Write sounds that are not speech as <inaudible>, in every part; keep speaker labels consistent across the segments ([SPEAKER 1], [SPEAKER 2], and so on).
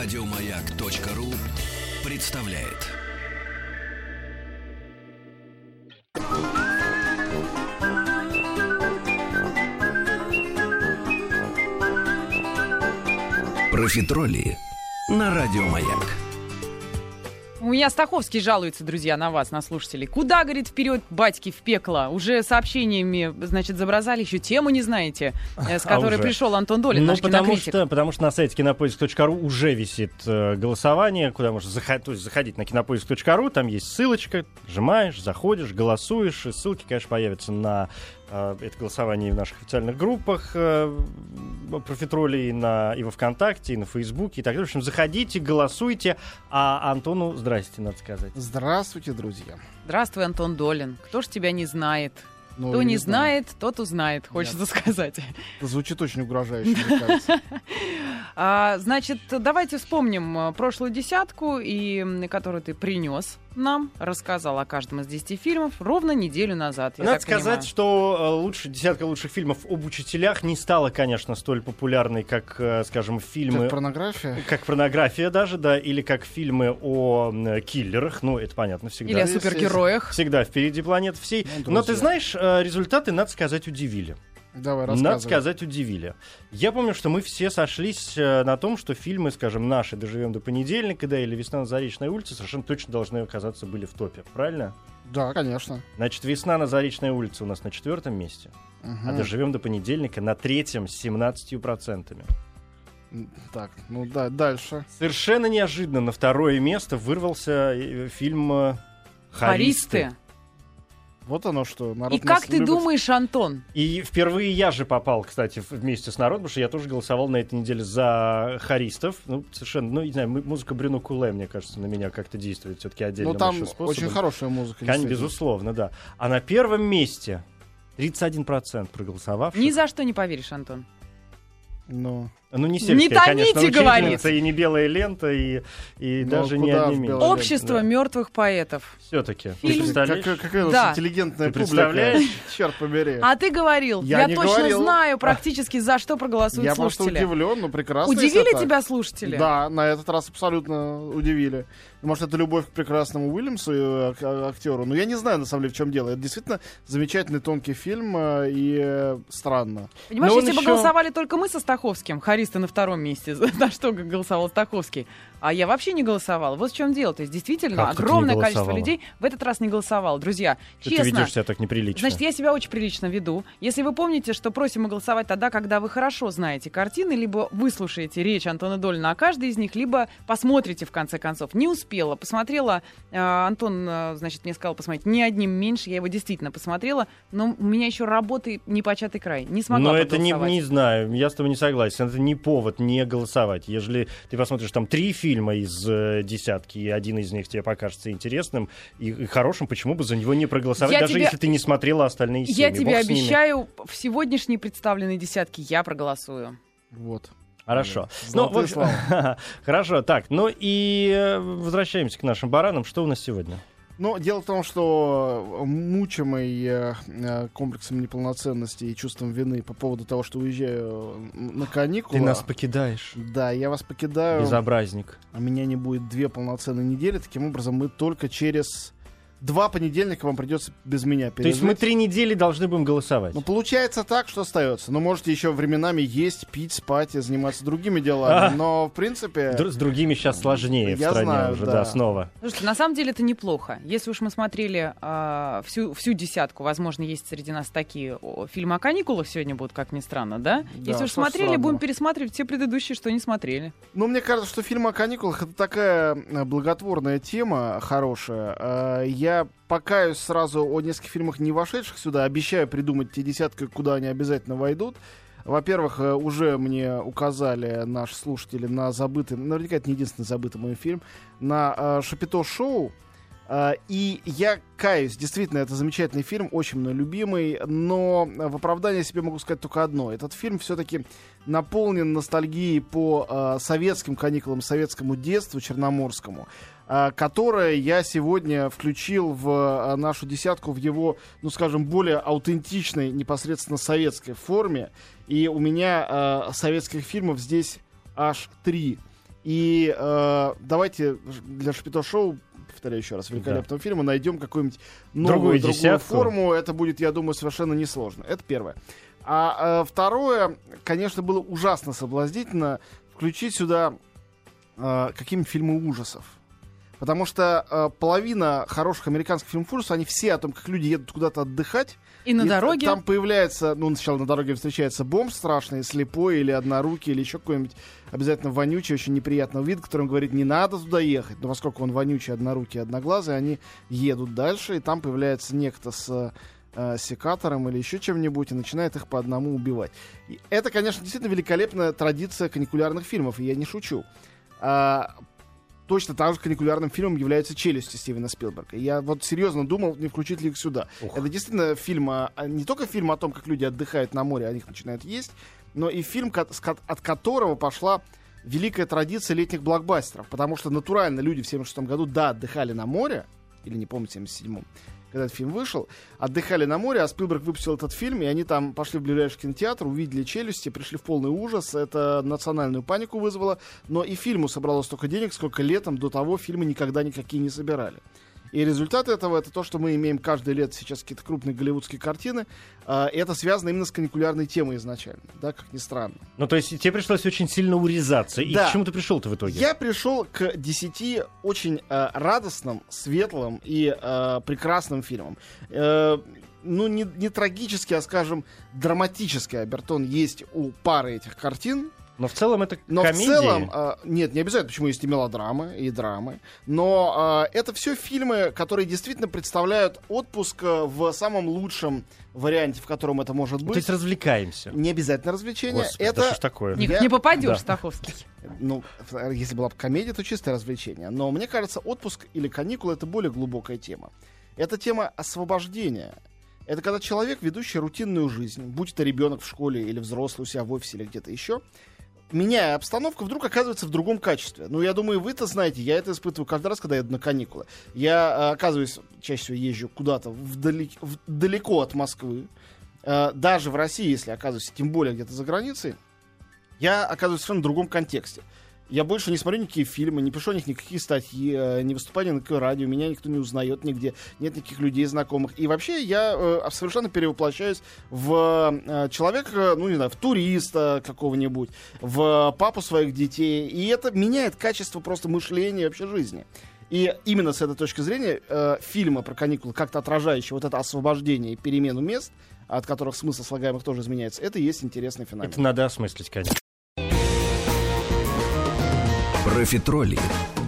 [SPEAKER 1] Радиомаяк.ру представляет. Профитроли на Радиомаяк.
[SPEAKER 2] У меня Стаховский жалуется, друзья, на вас, на слушателей. Куда, говорит, вперед, батьки, в пекло? Уже сообщениями, значит, забросали, еще тему не знаете, э, с
[SPEAKER 3] А
[SPEAKER 2] которой
[SPEAKER 3] уже.
[SPEAKER 2] пришел Антон Долин,
[SPEAKER 3] Ну,
[SPEAKER 2] наш
[SPEAKER 3] потому
[SPEAKER 2] кинокритик.
[SPEAKER 3] что, потому что на сайте кинопоиск.ру уже висит э, голосование, куда можно заходить, то есть заходить на кинопоиск.ру, там есть ссылочка, нажимаешь, заходишь, голосуешь, и ссылки, конечно, появятся на это голосование и в наших официальных группах э, профитролей, на, и во ВКонтакте, и на Фейсбуке и так далее. В общем, заходите, голосуйте, а Антону здрасте, надо сказать.
[SPEAKER 4] Здравствуйте, друзья.
[SPEAKER 2] Здравствуй, Антон Долин. Кто ж тебя не знает?
[SPEAKER 4] Ну,
[SPEAKER 2] Кто не
[SPEAKER 4] знаю.
[SPEAKER 2] знает, тот узнает, хочется сказать.
[SPEAKER 4] Это звучит очень угрожающе, мне кажется. <laughs>
[SPEAKER 2] А, значит, давайте вспомним э, прошлую десятку, и, которую ты принес нам, рассказал о каждом из десяти фильмов ровно неделю назад. я
[SPEAKER 3] Надо сказать,
[SPEAKER 2] понимаю.
[SPEAKER 3] что э, лучше, десятка лучших фильмов об учителях не стала, конечно, столь популярной, как, э, скажем, фильмы...
[SPEAKER 4] Как порнография.
[SPEAKER 3] Как порнография даже, да, или как фильмы о м, киллерах, ну, это понятно всегда.
[SPEAKER 2] Или о супергероях.
[SPEAKER 3] Всегда впереди планеты всей.
[SPEAKER 4] Ну,
[SPEAKER 3] Но ты знаешь, э, результаты, надо сказать, удивили.
[SPEAKER 4] Давай,
[SPEAKER 3] Надо сказать, удивили. Я помню, что мы все сошлись э, на том, что фильмы, скажем, наши «Доживем до понедельника», да, или «Весна на Заречной улице» совершенно точно должны оказаться были в топе, правильно?
[SPEAKER 4] Да, конечно.
[SPEAKER 3] Значит, «Весна на Заречной улице» у нас на четвертом месте, а
[SPEAKER 4] Мгм.
[SPEAKER 3] «Доживем до понедельника» на третьем с 17%.
[SPEAKER 4] М, Так, ну да, дальше.
[SPEAKER 3] Совершенно неожиданно на второе место вырвался э, фильм э, «Харисты».
[SPEAKER 2] Харисты.
[SPEAKER 4] Вот оно что. Народ
[SPEAKER 2] И как ты
[SPEAKER 4] любит.
[SPEAKER 2] думаешь, Антон?
[SPEAKER 3] И впервые я же попал, кстати, вместе с народом, потому что я тоже голосовал на этой неделе за харистов. Ну, совершенно, ну, не знаю, музыка Брюно Куле, мне кажется, на меня как-то действует все-таки отдельно.
[SPEAKER 4] Ну там очень хорошая музыка.
[SPEAKER 3] Конечно, безусловно, да. А на первом месте 31% проголосовавших.
[SPEAKER 2] Ни за что не поверишь, Антон.
[SPEAKER 4] Ну,
[SPEAKER 3] Ну, не
[SPEAKER 2] Не
[SPEAKER 3] сельская, конечно,
[SPEAKER 2] тоните, говорит.
[SPEAKER 3] учительница, и не белая лента, и, и даже не
[SPEAKER 4] белой
[SPEAKER 2] Общество мертвых поэтов.
[SPEAKER 3] Все-таки.
[SPEAKER 4] Как- какая у нас
[SPEAKER 2] Да.
[SPEAKER 4] интеллигентная
[SPEAKER 3] Ты
[SPEAKER 4] публика. <laughs> Черт побери.
[SPEAKER 2] А ты говорил,
[SPEAKER 4] Я
[SPEAKER 2] я,
[SPEAKER 4] не
[SPEAKER 2] точно
[SPEAKER 4] говорил.
[SPEAKER 2] знаю <laughs> практически, за что проголосуют
[SPEAKER 4] Я просто
[SPEAKER 2] слушатели.
[SPEAKER 4] удивлен, ну прекрасно.
[SPEAKER 2] Удивили тебя слушатели?
[SPEAKER 4] Да, на этот раз абсолютно удивили. Может, это любовь к прекрасному Уильямсу, э, а- актеру. Но я не знаю, на самом деле, в чем дело. Это действительно замечательный тонкий фильм э, и э, странно.
[SPEAKER 2] Понимаешь,
[SPEAKER 3] Но он
[SPEAKER 2] если бы
[SPEAKER 3] еще-
[SPEAKER 2] голосовали только мы со Стаховским, Хариста на втором месте, <laughs> на что голосовал Стаховский, а я вообще не голосовал. Вот в чем дело. То есть, действительно,
[SPEAKER 3] Как ты
[SPEAKER 2] огромное количество людей в этот раз не голосовало. Друзья,
[SPEAKER 3] Что ты
[SPEAKER 2] честно,
[SPEAKER 3] ведешь себя так неприлично.
[SPEAKER 2] Значит, я себя очень прилично веду. Если вы помните, что просим голосовать тогда, когда вы хорошо знаете картины, либо выслушаете речь Антона Долина о каждой из них, либо посмотрите в конце концов. Не успела, посмотрела. э, Антон, э, значит, мне сказал посмотреть не одним меньше. Я его действительно посмотрела, но у меня еще работы непочатый край. Не смогла
[SPEAKER 3] Но это не, не знаю, я с тобой не согласен. Это не повод не голосовать. Ежели ты посмотришь там три фильма из э, десятки, и один из них тебе покажется интересным и, и хорошим, почему бы за него не проголосовать,
[SPEAKER 2] Я
[SPEAKER 3] даже
[SPEAKER 2] тебе-
[SPEAKER 3] если ты не смотрела остальные семь.
[SPEAKER 2] Я тебе обещаю, в сегодняшней представленной десятке я проголосую.
[SPEAKER 4] Вот.
[SPEAKER 3] Хорошо. Ну, в
[SPEAKER 4] Золотые
[SPEAKER 3] общем- <laughs> Хорошо, так, ну и э, возвращаемся к нашим баранам. Что у нас сегодня?
[SPEAKER 4] Но дело в том, что мучимый э, э, комплексом неполноценности и чувством вины по поводу того, что уезжаю э, на каникулы.
[SPEAKER 3] Ты нас покидаешь,
[SPEAKER 4] Да, я вас покидаю.
[SPEAKER 3] безобразник.
[SPEAKER 4] А меня не будет две полноценные недели. Таким образом, мы только через два понедельника вам придется без меня
[SPEAKER 3] То есть мы
[SPEAKER 4] пережить.
[SPEAKER 3] три недели должны будем голосовать.
[SPEAKER 4] Ну, получается так, что остается. Но можете еще временами есть, пить, спать и заниматься другими делами.
[SPEAKER 3] А.
[SPEAKER 4] Но, в принципе...
[SPEAKER 3] Др- С другими сейчас сложнее в
[SPEAKER 4] Я
[SPEAKER 3] стране
[SPEAKER 4] знаю,
[SPEAKER 3] уже,
[SPEAKER 4] да.
[SPEAKER 3] да, снова.
[SPEAKER 2] Слушайте, на самом деле это неплохо. Если уж мы смотрели а, всю, всю десятку, возможно, есть среди нас такие фильмы о каникулах сегодня будут, как ни странно, да?
[SPEAKER 4] Да,
[SPEAKER 2] Если уж смотрели,
[SPEAKER 4] странного?
[SPEAKER 2] будем пересматривать все предыдущие, что не смотрели.
[SPEAKER 4] Ну, мне кажется, что фильм о каникулах это такая э, благотворная тема хорошая. Э, Я покаюсь сразу о нескольких фильмах, не вошедших сюда. Обещаю придумать те десятки, куда они обязательно войдут. Во-первых, э, уже мне указали наши слушатели на забытый, наверняка это не единственный забытый мой фильм, на э, Шапито Шоу. Э, И я каюсь, действительно, это замечательный фильм, очень мной любимый, но в оправдание себе могу сказать только одно. Этот фильм все-таки наполнен ностальгией по э, советским каникулам, советскому детству черноморскому, э, которое я сегодня включил в нашу десятку в его, ну скажем, более аутентичной, непосредственно советской форме. И у меня э, советских фильмов здесь аж три. И э, давайте для Шапито-шоу, повторяю еще раз, великолепного фильма, найдем какую-нибудь новую,
[SPEAKER 3] Другую
[SPEAKER 4] другую форму. Это будет, я думаю, совершенно несложно. Это первое. А э, второе, конечно, было ужасно соблазнительно включить сюда э, какие-нибудь фильмы ужасов. Потому что э, половина хороших американских фильмов ужасов, они все о том, как люди едут куда-то отдыхать.
[SPEAKER 2] И на
[SPEAKER 4] И
[SPEAKER 2] дороге.
[SPEAKER 4] Там появляется, ну, сначала на дороге встречается бомб страшный, слепой или однорукий, или еще какой-нибудь обязательно вонючий, очень неприятного вида, который говорит, не надо туда ехать. Но поскольку он вонючий, однорукий, одноглазый, они едут дальше, и там появляется некто с э, секатором или еще чем-нибудь и начинает их по одному убивать. И это, конечно, действительно великолепная традиция каникулярных фильмов, и я не шучу. А, точно так же каникулярным фильмом является «Челюсти» Стивена Спилберга. Я вот серьезно думал, не включить ли их сюда.
[SPEAKER 3] Ух.
[SPEAKER 4] Это действительно фильм, а не только фильм о том, как люди отдыхают на море, они их начинают есть, но и фильм, от которого пошла великая традиция летних блокбастеров. Потому что натурально люди в 76 году, да, отдыхали на море, или не помню, в 77-м, когда этот фильм вышел, отдыхали на море, а Спилберг выпустил этот фильм, и они там пошли в ближайший кинотеатр, увидели челюсти, пришли в полный ужас, это национальную панику вызвало, но и фильму собрало столько денег, сколько летом до того фильмы никогда никакие не собирали. И результат этого это то, что мы имеем каждое лето сейчас какие-то крупные голливудские картины. а, и это связано именно с каникулярной темой изначально, да, как ни странно.
[SPEAKER 3] Ну, то есть тебе пришлось очень сильно урезаться. И
[SPEAKER 4] Да.
[SPEAKER 3] к чему ты пришел-то в итоге?
[SPEAKER 4] Я пришел к 10 очень э, радостным, светлым и э, прекрасным фильмам. Э, ну, не, не трагический, а, скажем, драматический обертон есть у пары этих картин.
[SPEAKER 3] Но в целом это
[SPEAKER 4] Но
[SPEAKER 3] комедии.
[SPEAKER 4] в целом, э, нет, не обязательно, почему есть и мелодрамы, и драмы. Но э, это все фильмы, которые действительно представляют отпуск э, в самом лучшем варианте, в котором это может
[SPEAKER 3] То
[SPEAKER 4] быть.
[SPEAKER 3] есть развлекаемся.
[SPEAKER 4] Не обязательно развлечение.
[SPEAKER 3] Господи,
[SPEAKER 4] это
[SPEAKER 3] да что ж такое?
[SPEAKER 2] Не,
[SPEAKER 4] Я-
[SPEAKER 2] не попадешь,
[SPEAKER 3] Да.
[SPEAKER 2] Стаховский.
[SPEAKER 4] ну, если была бы комедия, то чистое развлечение. Но мне кажется, отпуск или каникулы это более глубокая тема. Это тема освобождения. Это когда человек, ведущий рутинную жизнь, будь это ребенок в школе или взрослый у себя в офисе или где-то еще, меняя обстановку, вдруг оказывается в другом качестве. Ну, я думаю, вы это знаете, я это испытываю каждый раз, когда еду на каникулы. Я, э, оказываюсь, чаще всего езжу куда-то вдали- далеко от Москвы, Э, даже в России, если оказываюсь, тем более где-то за границей, я оказываюсь в совершенно другом контексте. Я больше не смотрю никакие фильмы, не пишу о них никакие статьи, э, не выступаю ни на какое радио, меня никто не узнает нигде, нет никаких людей знакомых. И вообще я э, совершенно перевоплощаюсь в э, человека, ну не знаю, в туриста какого-нибудь, в папу своих детей. И это меняет качество просто мышления и вообще жизни. И именно с этой точки зрения э, фильмы про каникулы, как-то отражающие вот это освобождение и перемену мест, от которых смысл слагаемых тоже изменяется, это и есть интересный феномен.
[SPEAKER 3] Это надо осмыслить, конечно.
[SPEAKER 1] Профитроли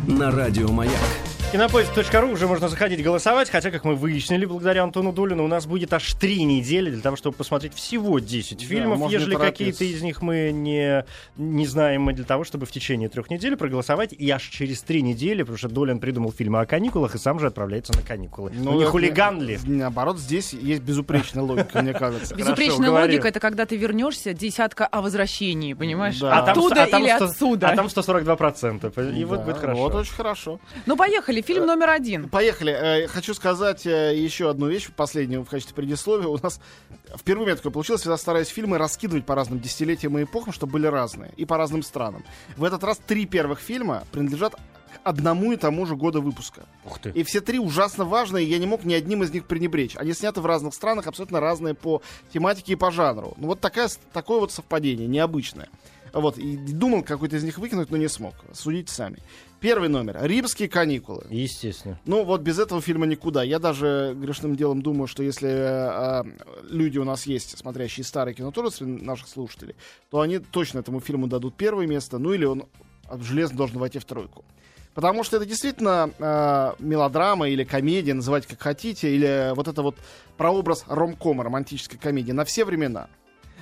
[SPEAKER 1] на радио Маяк.
[SPEAKER 3] Кинопоиск.ру уже можно заходить голосовать, хотя, как мы выяснили, благодаря Антону Долину, у нас будет аж три недели для того, чтобы посмотреть всего 10
[SPEAKER 4] Да,
[SPEAKER 3] фильмов,
[SPEAKER 4] не
[SPEAKER 3] ежели какие-то из них мы не, не знаем, мы для того, чтобы в течение трех недель проголосовать, и аж через три недели, потому что Долин придумал фильмы о каникулах и сам же отправляется на каникулы. Ну, не
[SPEAKER 4] это-
[SPEAKER 3] хулиган ли?
[SPEAKER 4] Наоборот, здесь есть безупречная логика, мне кажется.
[SPEAKER 2] Безупречная логика это когда ты вернешься, десятка о возвращении, понимаешь?
[SPEAKER 4] Да.
[SPEAKER 3] А
[SPEAKER 2] Оттуда
[SPEAKER 3] а там
[SPEAKER 2] или отсюда.
[SPEAKER 3] А там 142%. И вот
[SPEAKER 4] Да,
[SPEAKER 3] будет хорошо.
[SPEAKER 4] Вот очень хорошо.
[SPEAKER 2] Ну, поехали. Фильм номер один.
[SPEAKER 4] Поехали. Э, Хочу сказать э, еще одну вещь, последнюю в качестве предисловия. У нас впервые у меня такое получилось. Я стараюсь фильмы раскидывать по разным десятилетиям и эпохам, чтобы были разные. И по разным странам. В этот раз три первых фильма принадлежат к одному и тому же году выпуска.
[SPEAKER 3] Ух ты.
[SPEAKER 4] И все три ужасно важные, я не мог ни одним из них пренебречь. Они сняты в разных странах, абсолютно разные по тематике и по жанру. Ну вот такая, такое вот совпадение, необычное. Вот, и думал какой-то из них выкинуть, но не смог. Судите сами. Первый номер. Римские каникулы.
[SPEAKER 3] Естественно.
[SPEAKER 4] Ну, вот без этого фильма никуда. Я даже грешным делом думаю, что если э, люди у нас есть, смотрящие старые кино, тоже среди наших слушателей, то они точно этому фильму дадут первое место, ну или он железно должен войти в тройку. Потому что это действительно э, мелодрама или комедия, называйте как хотите, или вот это вот прообраз ромкома, романтической комедии на все времена.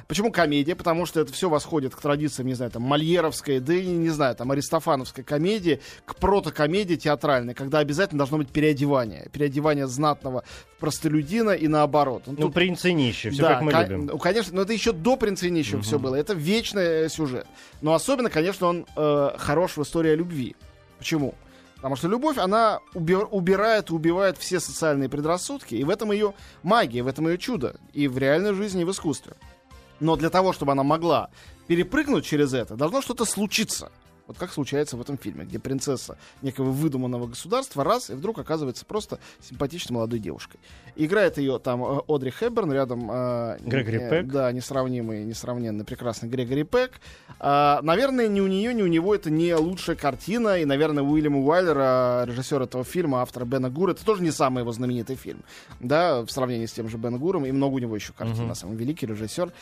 [SPEAKER 4] Почему комедия? Потому что это все восходит к традициям, не знаю, там, мольеровской, да и, не знаю, там, аристофановской комедии, к протокомедии театральной, когда обязательно должно быть переодевание. Переодевание знатного в простолюдина и наоборот. Ну,
[SPEAKER 3] Ну,
[SPEAKER 4] тут-
[SPEAKER 3] принц и нищий, все
[SPEAKER 4] да,
[SPEAKER 3] как мы
[SPEAKER 4] ко-
[SPEAKER 3] любим.
[SPEAKER 4] ну, конечно, но это еще до принца и нищего все было. Это вечный э, сюжет. Но особенно, конечно, он э, хорош в истории о любви. Почему? Потому что любовь, она уби- убирает и убивает все социальные предрассудки, и в этом ее магия, в этом ее чудо, и в реальной жизни, и в искусстве. Но для того, чтобы она могла перепрыгнуть через это, должно что-то случиться. Вот как случается в этом фильме, где принцесса некого выдуманного государства раз и вдруг оказывается просто симпатичной молодой девушкой. Играет ее там э, Одри Хэбберн, рядом... э,
[SPEAKER 3] Грегори
[SPEAKER 4] э,
[SPEAKER 3] Пек.
[SPEAKER 4] Да, несравнимый, несравненно прекрасный Грегори Пек. А, наверное, ни у нее, ни у него это не лучшая картина, и, наверное, Уильяма Уайлера, режиссер этого фильма, автора Бена Гура, это тоже не самый его знаменитый фильм, да, в сравнении с тем же Бен Гуром, и много у него еще картин,
[SPEAKER 3] Мгм.
[SPEAKER 4] на самом великий режиссер.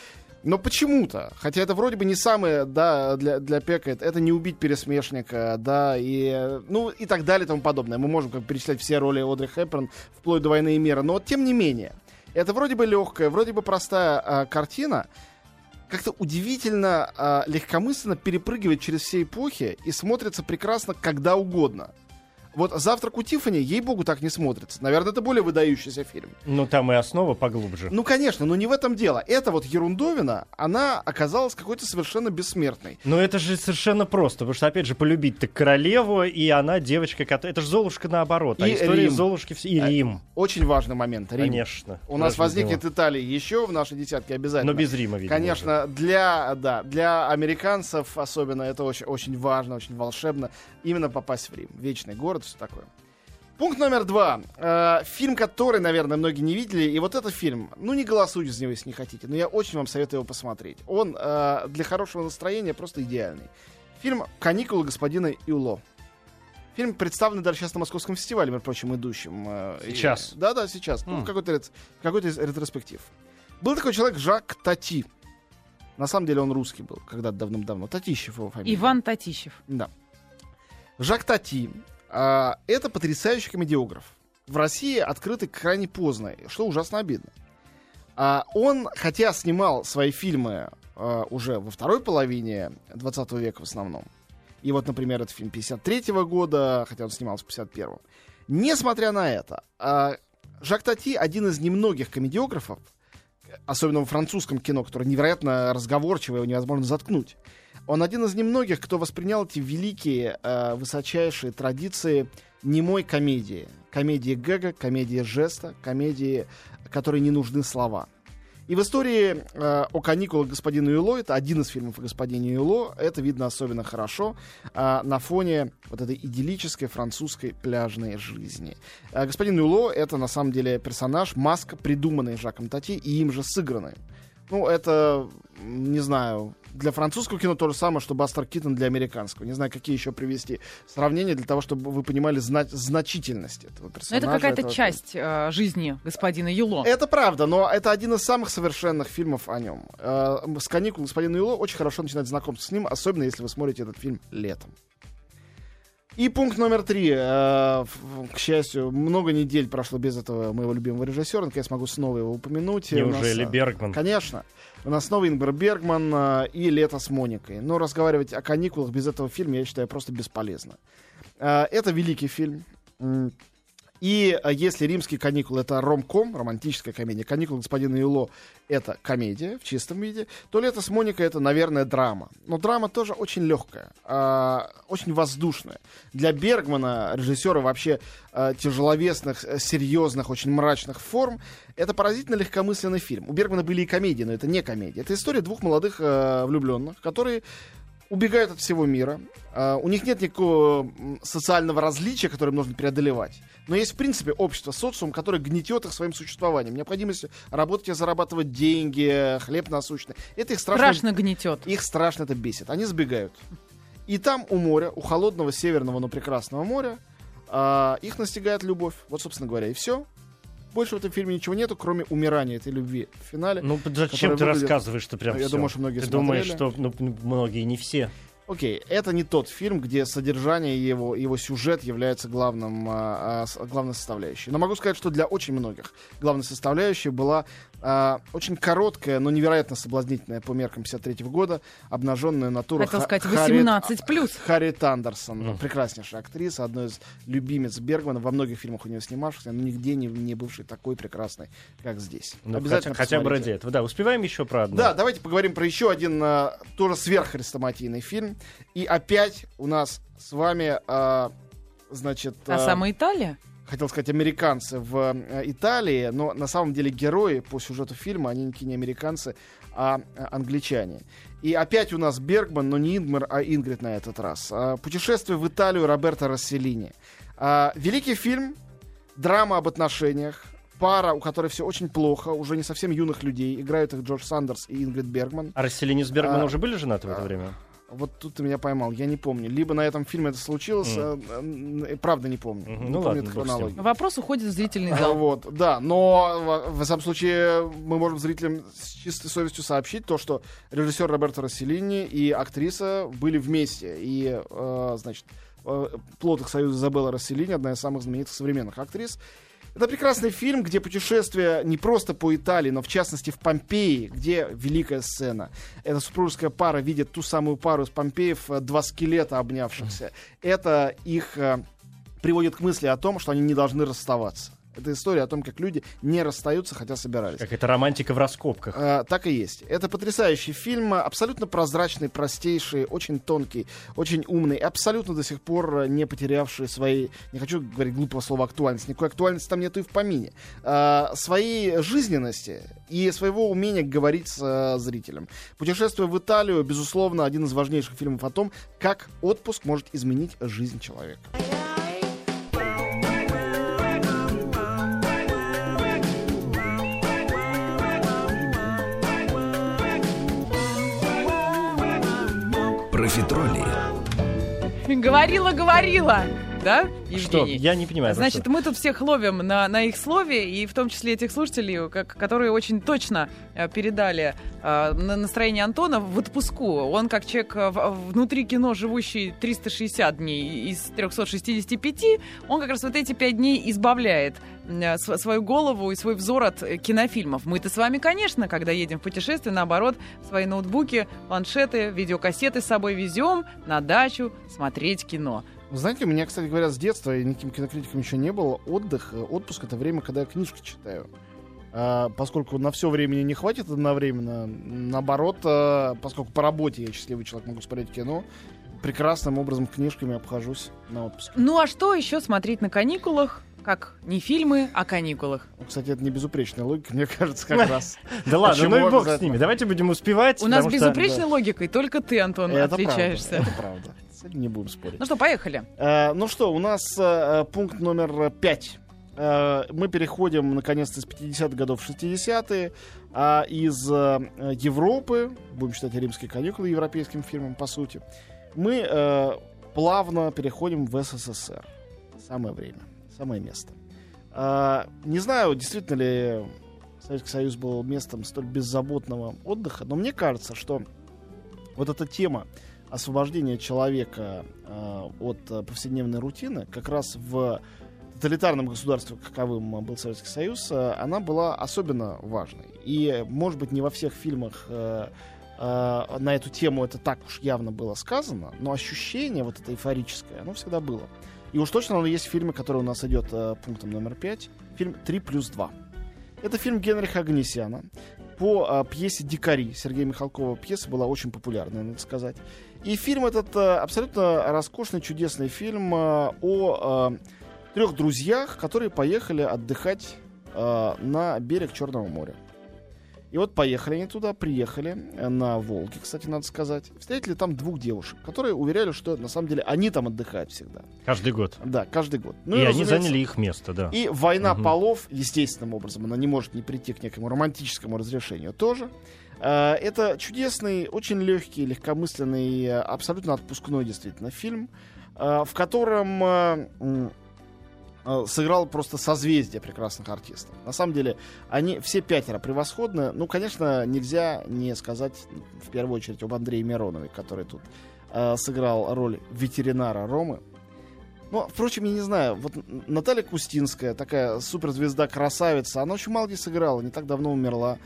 [SPEAKER 4] Но почему-то, хотя это вроде бы не самое, да, для, для Пека, это, это не убить пересмешника, да, и, ну, и так далее и тому подобное. Мы можем как перечислять все роли Одри Хэпперн вплоть до «Войны и мира», но тем не менее, это вроде бы легкая, вроде бы простая а, картина, как-то удивительно а, легкомысленно перепрыгивает через все эпохи и смотрится прекрасно когда угодно. Вот «Завтрак у Тиффани», ей-богу, так не смотрится. Наверное, это более выдающийся фильм.
[SPEAKER 3] Ну, там и основа поглубже.
[SPEAKER 4] Ну, конечно, но не в этом дело. Эта вот ерундовина, она оказалась какой-то совершенно бессмертной.
[SPEAKER 3] Но это же совершенно просто, потому что, опять же, полюбить-то королеву, и она девочка, которая... Это же Золушка наоборот, а
[SPEAKER 4] И
[SPEAKER 3] история
[SPEAKER 4] Рим.
[SPEAKER 3] Золушки... вс- И
[SPEAKER 4] А,
[SPEAKER 3] Рим,
[SPEAKER 4] Очень важный момент. Рим.
[SPEAKER 3] конечно.
[SPEAKER 4] У нас возникнет? Италия еще в нашей десятке обязательно.
[SPEAKER 3] Но без Рима, видимо. уже.
[SPEAKER 4] Конечно, для, да, для американцев особенно это очень, очень важно, очень волшебно. Именно попасть в Рим. Вечный город, все такое. Пункт номер два. Э, фильм, который, наверное, многие не видели. И вот этот фильм, ну не голосуйте за него, если не хотите. Но я очень вам советую его посмотреть. Он э, для хорошего настроения просто идеальный. Фильм «Каникулы господина Юло». Фильм представлен даже сейчас на Московском фестивале, между прочим, идущим. э, и-
[SPEAKER 3] Сейчас?
[SPEAKER 4] Да-да, сейчас. Ну,
[SPEAKER 3] М.
[SPEAKER 4] в какой-то, из ретроспектив. Был такой человек Жак Тати. На самом деле он русский был, когда-то давным-давно. Татищев его фамилия.
[SPEAKER 2] Иван Татищев.
[SPEAKER 4] Да. Жак Тати. А, это потрясающий комедиограф. В России открытый крайне поздно, что ужасно обидно. А, он, хотя снимал свои фильмы а, уже во второй половине 20 века в основном, и вот, например, это фильм 53 года, хотя он снимался в 51-м, несмотря на это, а, Жак Тати один из немногих комедиографов, особенно во французском кино, который невероятно разговорчивый, его невозможно заткнуть. Он один из немногих, кто воспринял эти великие, э, высочайшие традиции немой комедии. Комедии гэга, комедии жеста, комедии, которой не нужны слова. И в истории э, о каникулах господина Юло, это один из фильмов о господине Юло, это видно особенно хорошо э, на фоне вот этой идиллической французской пляжной жизни. Э, господин Юло это на самом деле персонаж, маска, придуманная Жаком Тати и им же сыгранная. Ну, это, не знаю, для французского кино то же самое, что Бастер Киттон для американского. Не знаю, какие еще привести сравнения для того, чтобы вы понимали зна- значительность этого
[SPEAKER 2] Но
[SPEAKER 4] персонажа.
[SPEAKER 2] это какая-то
[SPEAKER 4] этого
[SPEAKER 2] часть э, жизни господина Юло.
[SPEAKER 4] это правда, но это один из самых совершенных фильмов о нем. Э, С каникул господина Юло очень хорошо начинать знакомство с ним, особенно если вы смотрите этот фильм летом. И пункт номер три. Э, К счастью, много недель прошло без этого моего любимого режиссера, наконец я смогу снова его упомянуть. У нас,
[SPEAKER 3] Неужели
[SPEAKER 4] э,
[SPEAKER 3] Бергман?
[SPEAKER 4] Конечно. У нас снова Ингмар Бергман э, и «Лето с Моникой». Но разговаривать о каникулах без этого фильма, я считаю, просто бесполезно. Это великий фильм. И э, если римские каникулы это ромком, романтическая комедия, каникулы господина Юло это комедия в чистом виде, то лето с Моникой это, наверное, драма. Но драма тоже очень легкая, а, очень воздушная. Для Бергмана, режиссера вообще а, тяжеловесных, э, серьезных, очень мрачных форм, это поразительно легкомысленный фильм. У Бергмана были и комедии, но это не комедия. Это история двух молодых э, влюбленных, которые убегают от всего мира. А, у них нет никакого социального различия, которое им нужно преодолевать. Но есть, в принципе, общество, социум, которое гнетет их своим существованием. Необходимостью работать и зарабатывать деньги, хлеб насущный. Это их страшно,
[SPEAKER 2] Страшно гнетет.
[SPEAKER 4] их страшно это бесит. Они сбегают. И там у моря, у холодного северного, но прекрасного моря, а, их настигает любовь. Вот, собственно говоря, и все. Больше в этом фильме ничего нету, кроме умирания этой любви в финале.
[SPEAKER 3] Ну, зачем ты
[SPEAKER 4] выглядит-
[SPEAKER 3] рассказываешь-то прям
[SPEAKER 4] Я
[SPEAKER 3] всё?
[SPEAKER 4] думаю, что многие
[SPEAKER 3] Ты думаешь,
[SPEAKER 4] смотрели.
[SPEAKER 3] что ну, многие, не все.
[SPEAKER 4] Окей, это не тот фильм, где содержание его, его сюжет является главным, а, а, главной составляющей. Но могу сказать, что для очень многих главной составляющей была а, очень короткая, но невероятно соблазнительная по меркам 53 года обнаженная натура
[SPEAKER 2] Хотел сказать,
[SPEAKER 4] Харриет-
[SPEAKER 2] 18 плюс.
[SPEAKER 4] Харриет Андерсон,
[SPEAKER 3] Мгм.
[SPEAKER 4] прекраснейшая актриса, одной из любимец Бергмана, во многих фильмах у нее снимавшихся, но нигде не, не бывшей такой прекрасной, как здесь.
[SPEAKER 3] Ну,
[SPEAKER 4] Обязательно
[SPEAKER 3] хотя, хотя бы ради этого. Да, успеваем еще про одно.
[SPEAKER 4] Да, давайте поговорим про еще один а, тоже сверххрестоматийный фильм. И опять у нас с вами, а, значит,
[SPEAKER 2] А
[SPEAKER 4] а,
[SPEAKER 2] самая Италия?
[SPEAKER 4] Хотел сказать, американцы в э, Италии, но на самом деле герои по сюжету фильма, они никакие не американцы, а а, англичане. И опять у нас Бергман, но не Ингмар, а Ингрид на этот раз. А, Путешествие в Италию Роберта Расселини. А, Великий фильм, драма об отношениях, пара, у которой все очень плохо, уже не совсем юных людей. Играют их Джордж Сандерс и Ингрид Бергман.
[SPEAKER 3] А Расселини с Бергманом
[SPEAKER 4] А,
[SPEAKER 3] уже были женаты в это
[SPEAKER 4] а,
[SPEAKER 3] время?
[SPEAKER 4] Вот тут ты меня поймал, я не помню. Либо на этом фильме это случилось, э, э, правда не помню.
[SPEAKER 3] Мгм,
[SPEAKER 4] Не
[SPEAKER 3] ну
[SPEAKER 4] помню
[SPEAKER 3] ладно,
[SPEAKER 4] хронологию.
[SPEAKER 2] Вопрос уходит в зрительный
[SPEAKER 4] А,
[SPEAKER 2] зал. <laughs>
[SPEAKER 4] Вот, да, но в, в самом случае мы можем зрителям с чистой совестью сообщить то, что режиссер Роберто Расселини и актриса были вместе. И, э, значит, э, плод их союза Изабелла Расселини, одна из самых знаменитых современных актрис. Это прекрасный фильм, где путешествие не просто по Италии, но в частности в Помпеи, где великая сцена. Эта супружеская пара видит ту самую пару из Помпеев, э, два скелета обнявшихся. Это их э, приводит к мысли о том, что они не должны расставаться. Это история о том, как люди не расстаются, хотя собирались.
[SPEAKER 3] Какая-то романтика в раскопках.
[SPEAKER 4] А, так и есть. Это потрясающий фильм, абсолютно прозрачный, простейший, очень тонкий, очень умный, абсолютно до сих пор не потерявший своей, не хочу говорить глупого слова актуальность, никакой актуальности там нету и в помине, а, своей жизненности и своего умения говорить с э, зрителем. Путешествие в Италию, безусловно, один из важнейших фильмов о том, как отпуск может изменить жизнь человека.
[SPEAKER 1] Профитроли.
[SPEAKER 2] Говорила, говорила. Да,
[SPEAKER 3] Что?
[SPEAKER 2] Евгений?
[SPEAKER 3] Я не понимаю.
[SPEAKER 2] Значит,
[SPEAKER 3] что.
[SPEAKER 2] мы тут всех ловим на, на их слове, и в том числе этих слушателей, как, которые очень точно э, передали э, на- настроение Антона в отпуску. Он, как человек э, внутри кино, живущий 360 дней из 365, он как раз вот эти пять дней избавляет э, св- свою голову и свой взор от кинофильмов. Мы-то с вами, конечно, когда едем в путешествие, наоборот, свои ноутбуки, планшеты, видеокассеты с собой везем на дачу смотреть кино.
[SPEAKER 4] Знаете, у меня, кстати говоря, с детства, я никаким кинокритиком еще не был, отдых, э, отпуск — это время, когда я книжки читаю. А, поскольку на все времени не хватит одновременно, наоборот, а, поскольку по работе я счастливый человек, могу смотреть кино, прекрасным образом книжками обхожусь на отпуске.
[SPEAKER 2] Ну а что еще смотреть на каникулах? Как не фильмы, а каникулах.
[SPEAKER 4] Ну, Кстати, это не безупречная логика, мне <laughs> кажется, как раз. <laughs>
[SPEAKER 3] Да ладно, ну и бог с ними. Давайте будем успевать.
[SPEAKER 2] У нас
[SPEAKER 3] потому что-
[SPEAKER 2] безупречной логикой только ты, Антон, отличаешься.
[SPEAKER 4] это правда. Этим не будем спорить.
[SPEAKER 2] Ну что, поехали.
[SPEAKER 4] Э, Ну что, у нас э, пункт номер пять. Э, Мы переходим, наконец-то, из 50-х годов в 60-е. а Из э, Европы, будем считать римские каникулы европейским фильмом, по сути, мы э, плавно переходим в СССР. Самое время, самое место. Э, Не знаю, действительно ли Советский Союз был местом столь беззаботного отдыха, но мне кажется, что вот эта тема освобождения человека э, от э, повседневной рутины, как раз в тоталитарном государстве, каковым был Советский Союз, э, она была особенно важной. И, может быть, не во всех фильмах э, э, на эту тему это так уж явно было сказано, но ощущение вот это эйфорическое, оно всегда было. И уж точно оно есть в фильме, который у нас идет э, пунктом номер пять. Фильм «Три плюс два». Это фильм Генриха Агнесяна по э, пьесе «Дикари» Сергея Михалкова. Пьеса была очень популярная, надо сказать. И фильм этот э, абсолютно роскошный, чудесный фильм э, о э, трех друзьях, которые поехали отдыхать на берег Черного моря. И вот поехали они туда, приехали на Волге, кстати, надо сказать. Встретили там двух девушек, которые уверяли, что на самом деле они там отдыхают всегда.
[SPEAKER 3] Каждый год.
[SPEAKER 4] Да, каждый год. Ну
[SPEAKER 3] и они
[SPEAKER 4] разумеется,
[SPEAKER 3] заняли их место, да.
[SPEAKER 4] и война
[SPEAKER 3] Мгм.
[SPEAKER 4] полов, естественным образом, она не может не прийти к некому романтическому разрешению тоже. Э, Это чудесный, очень легкий, легкомысленный, абсолютно отпускной действительно фильм, э, в котором э, сыграл просто созвездие прекрасных артистов. На самом деле, они все пятеро превосходны. Ну, конечно, нельзя не сказать в первую очередь об Андрее Миронове, который тут сыграл роль ветеринара Ромы. Ну, впрочем, я не знаю, вот Наталья Кустинская, такая суперзвезда, красавица, она очень мало где сыграла, не так давно умерла.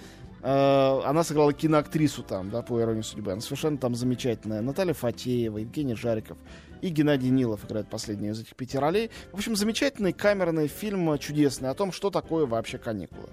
[SPEAKER 4] Э, Она сыграла киноактрису там, да, по иронии судьбы. Она совершенно там замечательная. Наталья Фатеева, Евгений Жариков и Геннадий Нилов играет последнюю из этих пяти ролей. В общем, замечательный камерный фильм, э, чудесный, о том, что такое вообще каникулы.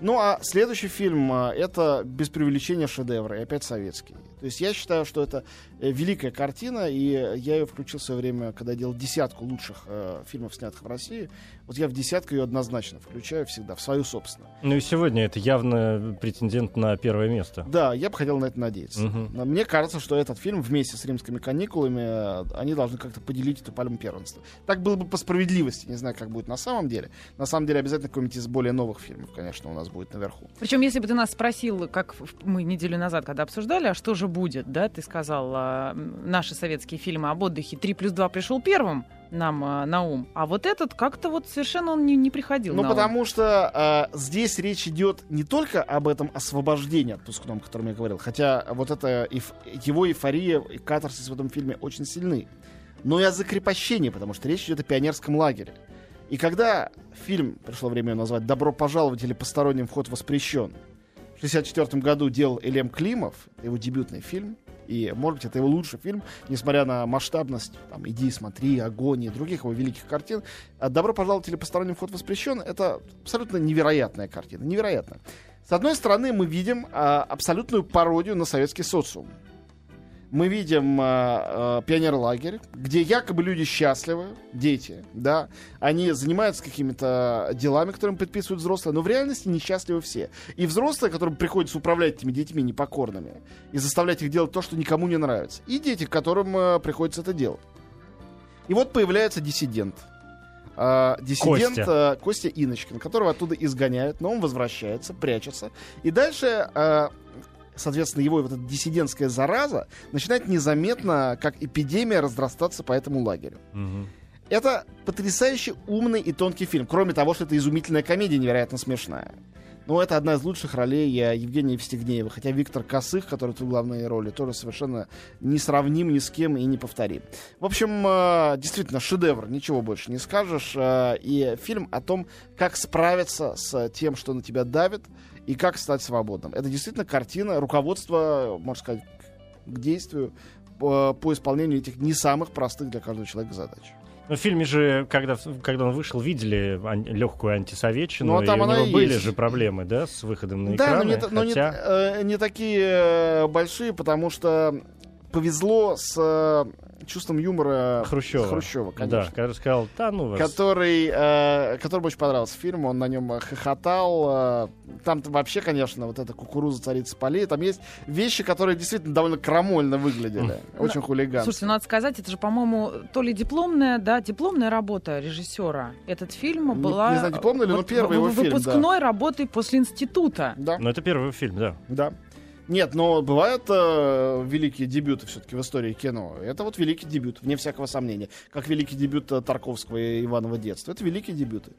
[SPEAKER 4] Ну а следующий фильм э, это без преувеличения шедевр, и опять советский. То есть я считаю, что это э, великая картина, и я ее включил в свое время, когда делал десятку лучших э, фильмов, снятых в России. Вот я в десятку ее однозначно включаю всегда, в свою собственную.
[SPEAKER 3] Ну и сегодня это явно претендент на первое место.
[SPEAKER 4] Да, я бы хотел на это надеяться.
[SPEAKER 3] Мгм.
[SPEAKER 4] Но Мне кажется, что этот фильм вместе с римскими каникулами, э, они должны как-то поделить эту пальму первенства. Так было бы по справедливости, не знаю, как будет на самом деле. На самом деле обязательно какой-нибудь из более новых фильмов, конечно, у нас будет наверху.
[SPEAKER 2] Причем, если бы ты нас спросил, как мы неделю назад, когда обсуждали, а что же будет, да, ты сказал, а, наши советские фильмы об отдыхе 3 плюс 2 пришел первым нам а, на ум, а вот этот как-то вот совершенно он не, не приходил
[SPEAKER 4] Ну,
[SPEAKER 2] на ум.
[SPEAKER 4] потому что э, здесь речь идет не только об этом освобождении отпускном, о котором я говорил, хотя вот это эйф- его эйфория и катарсис в этом фильме очень сильны, но и о закрепощении, потому что речь идет о пионерском лагере. И когда фильм, пришло время его назвать «Добро пожаловать» или «Посторонним вход воспрещен», в 1964 году делал Элем Климов, его дебютный фильм, и, может быть, это его лучший фильм, несмотря на масштабность там, «Иди, смотри», «Огонь» и других его великих картин. А «Добро пожаловать» или «Посторонним вход воспрещен» — это абсолютно невероятная картина. Невероятная. С одной стороны, мы видим а, абсолютную пародию на советский социум. Мы видим а, а, пионерлагерь, где якобы люди счастливы, дети, да, они занимаются какими-то делами, которые им предписывают взрослые, но в реальности несчастливы все. И взрослые, которым приходится управлять этими детьми непокорными и заставлять их делать то, что никому не нравится, и дети, которым а, приходится это делать. И вот появляется диссидент. А, диссидент
[SPEAKER 3] Костя.
[SPEAKER 4] а, Костя Иночкин, которого оттуда изгоняют, но он возвращается, прячется. И дальше, а, соответственно, его вот эта диссидентская зараза начинает незаметно, как эпидемия, разрастаться по этому лагерю. Это потрясающе умный и тонкий фильм. Кроме того, что это изумительная комедия, невероятно смешная. Но это одна из лучших ролей я, Евгения Евстигнеева. Хотя Виктор Косых, который тут в главной роли, тоже совершенно не сравним ни с кем и не повторим. В общем, э, действительно, шедевр, ничего больше не скажешь. Э, И фильм о том, как справиться с тем, что на тебя давит, и как стать свободным. Это действительно картина, руководство, можно сказать, к действию по, по исполнению этих не самых простых для каждого человека задач.
[SPEAKER 3] Ну, в фильме же, когда, когда он вышел, видели ан- легкую антисоветчину,
[SPEAKER 4] Ну, а там
[SPEAKER 3] и у него были
[SPEAKER 4] есть.
[SPEAKER 3] же проблемы, да, с выходом на
[SPEAKER 4] Да,
[SPEAKER 3] экраны,
[SPEAKER 4] но, не, та- но не,
[SPEAKER 3] хотя...
[SPEAKER 4] э, не такие большие, потому что повезло с э, чувством юмора
[SPEAKER 3] Хрущева.
[SPEAKER 4] Хрущева,
[SPEAKER 3] Да,
[SPEAKER 4] конечно.
[SPEAKER 3] когда сказал, да, ну вас...
[SPEAKER 4] Который, э, которому очень понравился фильм, он на нем хохотал. э, там вообще, конечно, вот эта кукуруза царица полей. Там есть вещи, которые действительно довольно крамольно выглядели. Очень хулигански.
[SPEAKER 2] Слушайте, ну, надо сказать, это же, по-моему, то ли дипломная, да, дипломная работа режиссера. Этот фильм была...
[SPEAKER 4] не знаю, дипломная ли, но первый его фильм, да.
[SPEAKER 2] Выпускной работой после института.
[SPEAKER 4] Да.
[SPEAKER 3] Ну, это первый фильм, да.
[SPEAKER 4] Да. Нет, но бывают э, великие дебюты все-таки в истории кино. Это вот великий дебют, вне всякого сомнения. Как великий дебют э, Тарковского и Иванова детства. Это великие дебюты.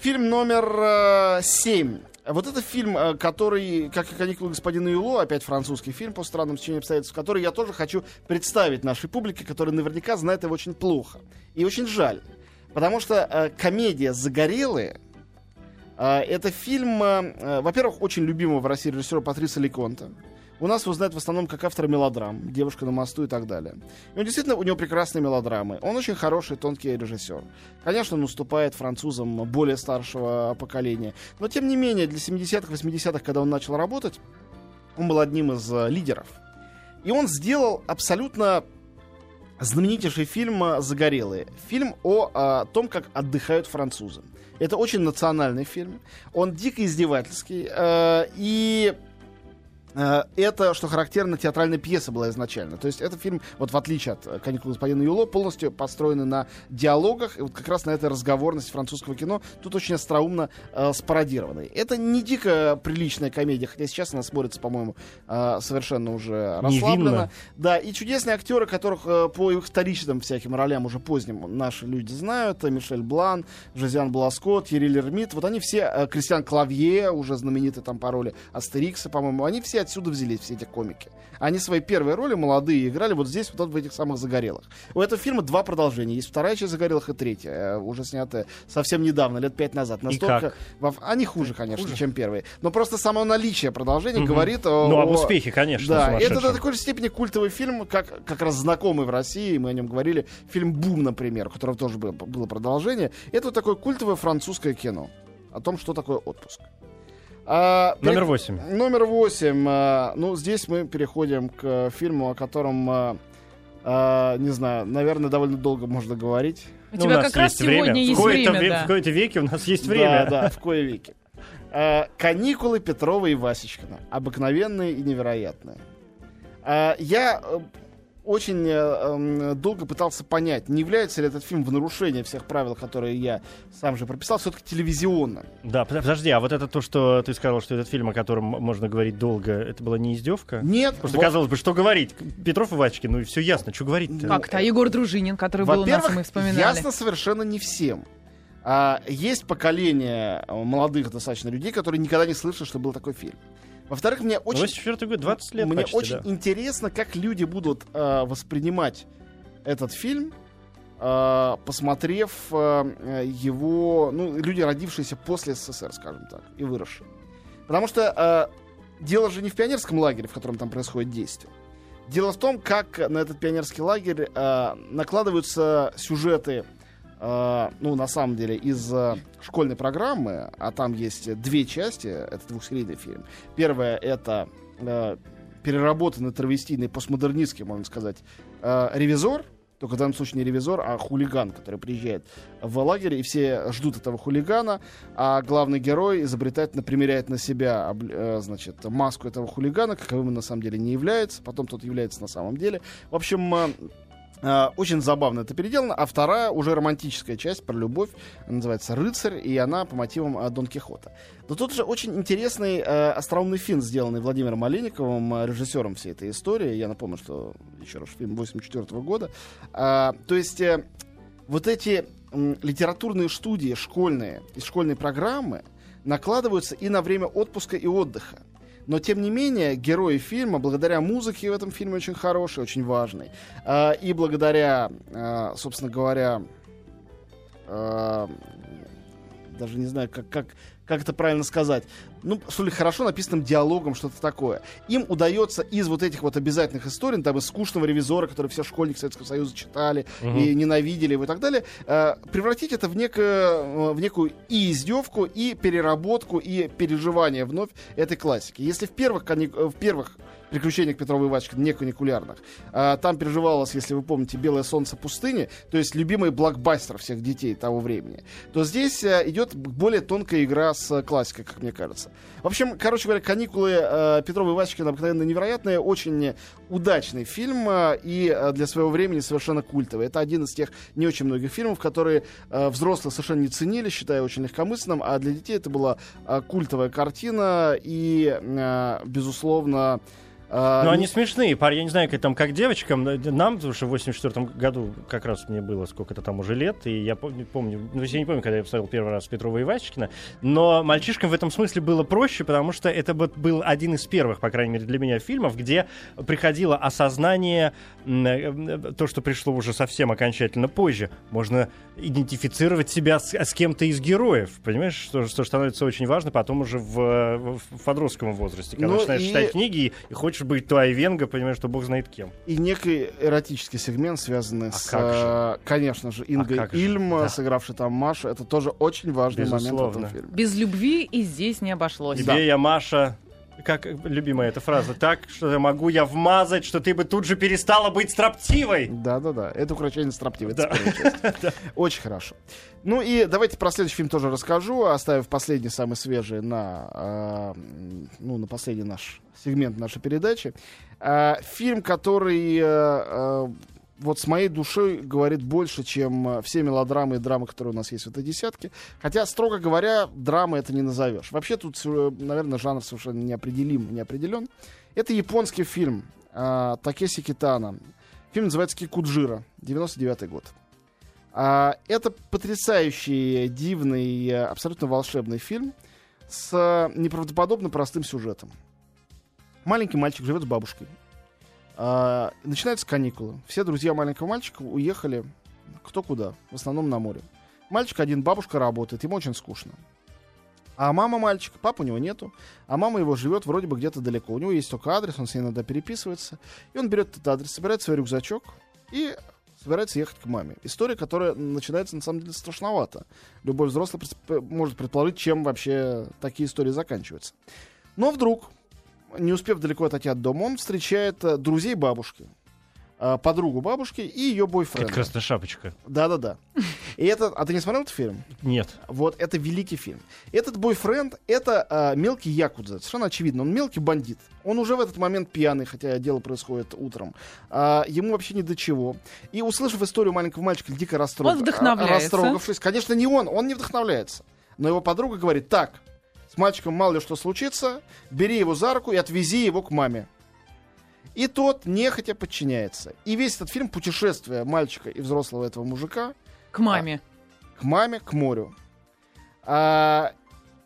[SPEAKER 4] Фильм номер э, семь. Вот это фильм, э, который, как и «Каникулы господина Юло», опять французский фильм по странным стечениям обстоятельств, который я тоже хочу представить нашей публике, которая наверняка знает его очень плохо. И очень жаль. Потому что э, комедия «Загорелые» это фильм, э, э, во-первых, очень любимого в России режиссера Патриса Леконта. У нас его знают в основном как автора мелодрам, «Девушка на мосту» и так далее. И он действительно, у него прекрасные мелодрамы. Он очень хороший, тонкий режиссер. Конечно, он уступает французам более старшего поколения. Но, тем не менее, для 70-х, 80-х, когда он начал работать, он был одним из э, лидеров. И он сделал абсолютно знаменитейший фильм э, «Загорелые». Фильм о э, том, как отдыхают французы. Это очень национальный фильм. Он дико издевательский. э, и это, что характерно, театральная пьеса была изначально. То есть это фильм, вот в отличие от э, «Каникулы господина Юло», полностью построенный на диалогах, и вот как раз на этой разговорности французского кино, тут очень остроумно э, спародированный. Это не дико приличная комедия, хотя сейчас она смотрится, по-моему, э, совершенно уже расслабленно.
[SPEAKER 3] Невинно.
[SPEAKER 4] Да, и чудесные актеры, которых э, по их вторичным всяким ролям уже поздним наши люди знают. э, Мишель Блан, Жозиан Бласко, Тьерри Лермит. Вот они все, э, Кристиан Клавье, уже знаменитый там по роли Астерикса, по-моему, они все отсюда взялись, все эти комики. Они свои первые роли молодые играли вот здесь, вот в этих самых «Загорелых». У этого фильма два продолжения. Есть вторая часть «Загорелых» и третья, э, уже снятая совсем недавно, лет пять назад. Настолько...
[SPEAKER 3] как?
[SPEAKER 4] во- Они хуже, конечно, чем первые. Но просто само наличие продолжения говорит о...
[SPEAKER 3] Ну, об успехе, конечно,
[SPEAKER 4] да, это до такой же степени культовый фильм, как как раз знакомый в России, мы о нем говорили, фильм «Бум», например, у которого тоже было, было продолжение. Это вот такое культовое французское кино. о том, что такое отпуск. А,
[SPEAKER 3] Номер восемь.
[SPEAKER 4] Номер восемь. а, ну, здесь мы переходим к фильму, о котором, а, а, не знаю, наверное, довольно долго можно говорить.
[SPEAKER 2] У
[SPEAKER 3] Ну,
[SPEAKER 2] тебя
[SPEAKER 3] нас
[SPEAKER 2] как раз
[SPEAKER 3] есть время.
[SPEAKER 2] сегодня
[SPEAKER 3] В
[SPEAKER 2] есть
[SPEAKER 3] кои-то
[SPEAKER 2] время, да.
[SPEAKER 3] В кои-то веке у нас есть время.
[SPEAKER 4] Да, да, в кое веки. А, каникулы Петрова и Васечкина. Обыкновенные и невероятные. А, я э, очень э, эм, долго пытался понять, не является ли этот фильм в нарушении всех правил, которые я сам же прописал, все-таки телевизионным.
[SPEAKER 3] Да, под- подожди, а вот это то, что ты сказал, что этот фильм, о котором можно говорить долго, это была не издевка?
[SPEAKER 4] Нет,
[SPEAKER 3] Просто
[SPEAKER 4] во-
[SPEAKER 3] казалось бы, что говорить? Петров и Вачкин, ну и все ясно, что говорить-то?
[SPEAKER 2] Как-то. А Егор Дружинин, который был у нас, мы вспоминали.
[SPEAKER 4] ясно совершенно не всем. А, есть поколение э, молодых достаточно людей, которые никогда не слышали, что был такой фильм. Во-вторых, мне очень,
[SPEAKER 3] 84 год, 20 лет
[SPEAKER 4] мне
[SPEAKER 3] почти,
[SPEAKER 4] очень
[SPEAKER 3] да.
[SPEAKER 4] интересно, как люди будут э, воспринимать этот фильм, э, посмотрев э, э, его, ну, люди, родившиеся после СССР, скажем так, и выросшие. Потому что э, дело же не в пионерском лагере, в котором там происходит действие. Дело в том, как на этот пионерский лагерь э, накладываются сюжеты, э, ну, на самом деле, из э, школьной программы, а там есть две части, это двухсерийный фильм. Первая — это э, переработанный травестийный постмодернистский, можно сказать, э, ревизор, только в данном случае не ревизор, а хулиган, который приезжает в лагерь, и все ждут этого хулигана, а главный герой изобретательно примеряет на себя э, значит, маску этого хулигана, каковым он на самом деле не является, потом тот является на самом деле. В общем, э, очень забавно это переделано. А вторая, уже романтическая часть про любовь, называется «Рыцарь», и она по мотивам э, Дон Кихота. Но тут же очень интересный э, остроумный фильм, сделанный Владимиром Олейниковым, э, режиссером всей этой истории. Я напомню, что, еще раз, фильм 84 года. А, то есть э, вот эти м, литературные студии школьные, из школьной программы накладываются и на время отпуска и отдыха. Но, тем не менее, герои фильма, благодаря музыке в этом фильме очень хорошей, очень важной, а, и благодаря, а, собственно говоря, а, даже не знаю, как, как, как это правильно сказать, ну, что ли, хорошо написанным диалогом, что-то такое. Им удается из вот этих вот обязательных историй, там, из скучного ревизора, который все школьники Советского Союза читали и ненавидели его и так далее, э, превратить это в, некое, э, в некую и издевку, и переработку, и переживание вновь этой классики. Если в первых, э, в первых приключениях Петрова и Вачки, не каникулярных. А, там переживалось, если вы помните, «Белое солнце пустыни», то есть любимый блокбастер всех детей того времени, то здесь э, идет более тонкая игра с классикой, как мне кажется. В общем, короче говоря, «Каникулы» э, Петрова и Вачкина обыкновенно невероятные, очень удачный фильм э, и э, для своего времени совершенно культовый. Это один из тех не очень многих фильмов, которые э, взрослые совершенно не ценили, считая очень легкомысленным, а для детей это была э, культовая картина и, э, безусловно, э,
[SPEAKER 3] Ну,
[SPEAKER 4] не-
[SPEAKER 3] они смешные, парни, я не знаю, как там, как девочкам, нам, потому что в 84 году как раз мне было сколько-то там уже лет, и я помню, помню ну, я не помню, когда я посмотрел первый раз Петрова и Васечкина, но мальчишкам в этом смысле было проще, потому что это был один из первых, по крайней мере, для меня фильмов, где приходило осознание, м, э, то, что пришло уже совсем окончательно позже. Можно идентифицировать себя с, с кем-то из героев, понимаешь, что, что становится очень важно потом уже в, в- в подростковом возрасте, когда
[SPEAKER 4] Ну
[SPEAKER 3] начинаешь
[SPEAKER 4] и-
[SPEAKER 3] читать книги и, и хочешь быть то Айвенго, понимаешь, что бог знает кем.
[SPEAKER 4] и некий эротический сегмент, связанный
[SPEAKER 3] А
[SPEAKER 4] с,
[SPEAKER 3] как же?
[SPEAKER 4] э, конечно же, Ингой
[SPEAKER 3] же,
[SPEAKER 4] Ильм,
[SPEAKER 3] да.
[SPEAKER 4] сыгравшей там Машу. Это тоже очень важный момент в
[SPEAKER 3] Безусловно.
[SPEAKER 4] этом фильме.
[SPEAKER 2] Без любви и здесь не обошлось.
[SPEAKER 3] Тебе я, Маша, как любимая эта фраза, так, что могу я вмазать, что ты бы тут же перестала быть строптивой.
[SPEAKER 4] Да-да-да, это украшение строптивое. это <laughs>
[SPEAKER 3] Да.
[SPEAKER 4] Очень хорошо. Ну и давайте про следующий фильм тоже расскажу, оставив последний, самый свежий на, э, ну, на последний наш сегмент нашей передачи. Э, фильм, который э, э, вот с моей душой говорит больше, чем э, все мелодрамы и драмы, которые у нас есть в этой десятке. Хотя, строго говоря, драмы это не назовешь. Вообще тут, э, наверное, жанр совершенно неопределим, не определен. Это японский фильм э, Такеси Китана. Фильм называется Кикуджира, 99 год. А, это потрясающий, дивный, э, абсолютно волшебный фильм с э, неправдоподобно простым сюжетом. Маленький мальчик живет с бабушкой. А, начинаются каникулы. Все друзья маленького мальчика уехали кто куда, в основном на море. Мальчик один, бабушка работает, ему очень скучно. А мама мальчика, папы у него нету, а мама его живет вроде бы где-то далеко. У него есть только адрес, он с ней иногда переписывается. И он берет этот адрес, собирает свой рюкзачок и собирается ехать к маме. История, которая начинается, на самом деле, страшновато. Любой взрослый может предположить, чем вообще такие истории заканчиваются. Но вдруг, не успев далеко отойти от дома, он встречает э, друзей бабушки, э, подругу бабушки и ее
[SPEAKER 3] Это
[SPEAKER 4] бойфренда.
[SPEAKER 3] красная шапочка.
[SPEAKER 4] Да-да-да. И это... А ты не смотрел этот фильм?
[SPEAKER 3] Нет.
[SPEAKER 4] Вот, это великий фильм. Этот бойфренд — это э, мелкий якудза. Совершенно очевидно. Он мелкий бандит. Он уже в этот момент пьяный, хотя дело происходит утром. А, ему вообще ни до чего. И услышав историю маленького мальчика, дико растрог...
[SPEAKER 2] Он вдохновляется.
[SPEAKER 4] растрогавшись, конечно, не он, он не вдохновляется. Но его подруга говорит, так, мальчиком мало ли что случится, бери его за руку и отвези его к маме. И тот нехотя подчиняется. И весь этот фильм путешествие мальчика и взрослого этого мужика
[SPEAKER 2] К маме.
[SPEAKER 4] к маме, к морю. А,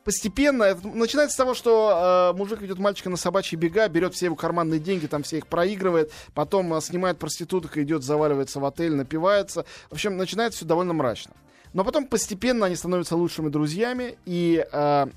[SPEAKER 4] постепенно это начинается с того, что а, мужик ведет мальчика на собачьи бега, берет все его карманные деньги, там все их проигрывает, потом а, снимает проституток, идет, заваливается в отель, напивается. В общем, начинается все довольно мрачно. Но потом постепенно они становятся лучшими друзьями, и, а,